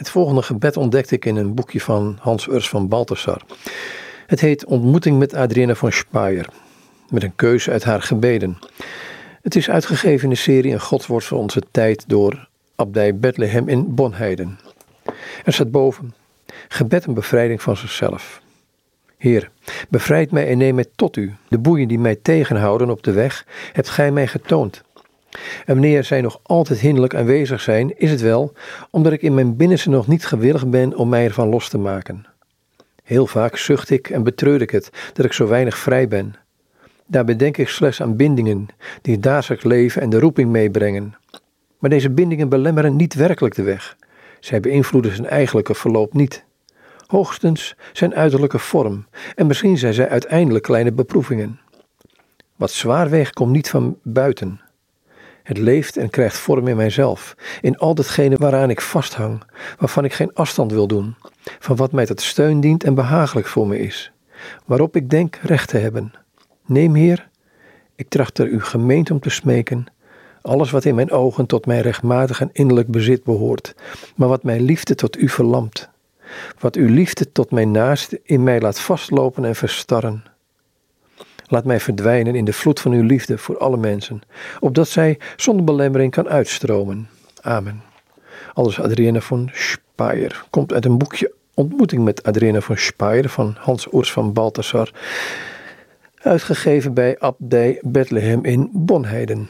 Het volgende gebed ontdekte ik in een boekje van Hans Urs van Balthasar. Het heet Ontmoeting met Adrienne van Speyer, met een keuze uit haar gebeden. Het is uitgegeven in de serie Een Godswoord voor onze tijd door Abdij Bethlehem in Bonheiden. Er staat boven: Gebed en bevrijding van zichzelf. Heer, bevrijd mij en neem mij tot u. De boeien die mij tegenhouden op de weg, hebt gij mij getoond. En wanneer zij nog altijd hinderlijk aanwezig zijn, is het wel omdat ik in mijn binnenste nog niet gewillig ben om mij ervan los te maken. Heel vaak zucht ik en betreur ik het dat ik zo weinig vrij ben. Daarbij denk ik slechts aan bindingen die het dagelijks leven en de roeping meebrengen. Maar deze bindingen belemmeren niet werkelijk de weg. Zij beïnvloeden zijn eigenlijke verloop niet. Hoogstens zijn uiterlijke vorm en misschien zijn zij uiteindelijk kleine beproevingen. Wat zwaar weegt komt niet van buiten. Het leeft en krijgt vorm in mijzelf, in al datgene waaraan ik vasthang, waarvan ik geen afstand wil doen, van wat mij tot steun dient en behagelijk voor me is, waarop ik denk recht te hebben. Neem, Heer, ik tracht er u gemeend om te smeken, alles wat in mijn ogen tot mijn rechtmatig en innerlijk bezit behoort, maar wat mijn liefde tot u verlamt, wat uw liefde tot mijn naaste in mij laat vastlopen en verstarren. Laat mij verdwijnen in de vloed van uw liefde voor alle mensen, opdat zij zonder belemmering kan uitstromen. Amen. Alles Adrienne van Speyer komt uit een boekje Ontmoeting met Adrienne van Speyer van Hans Oers van Balthasar, uitgegeven bij Abdij Bethlehem in Bonheiden.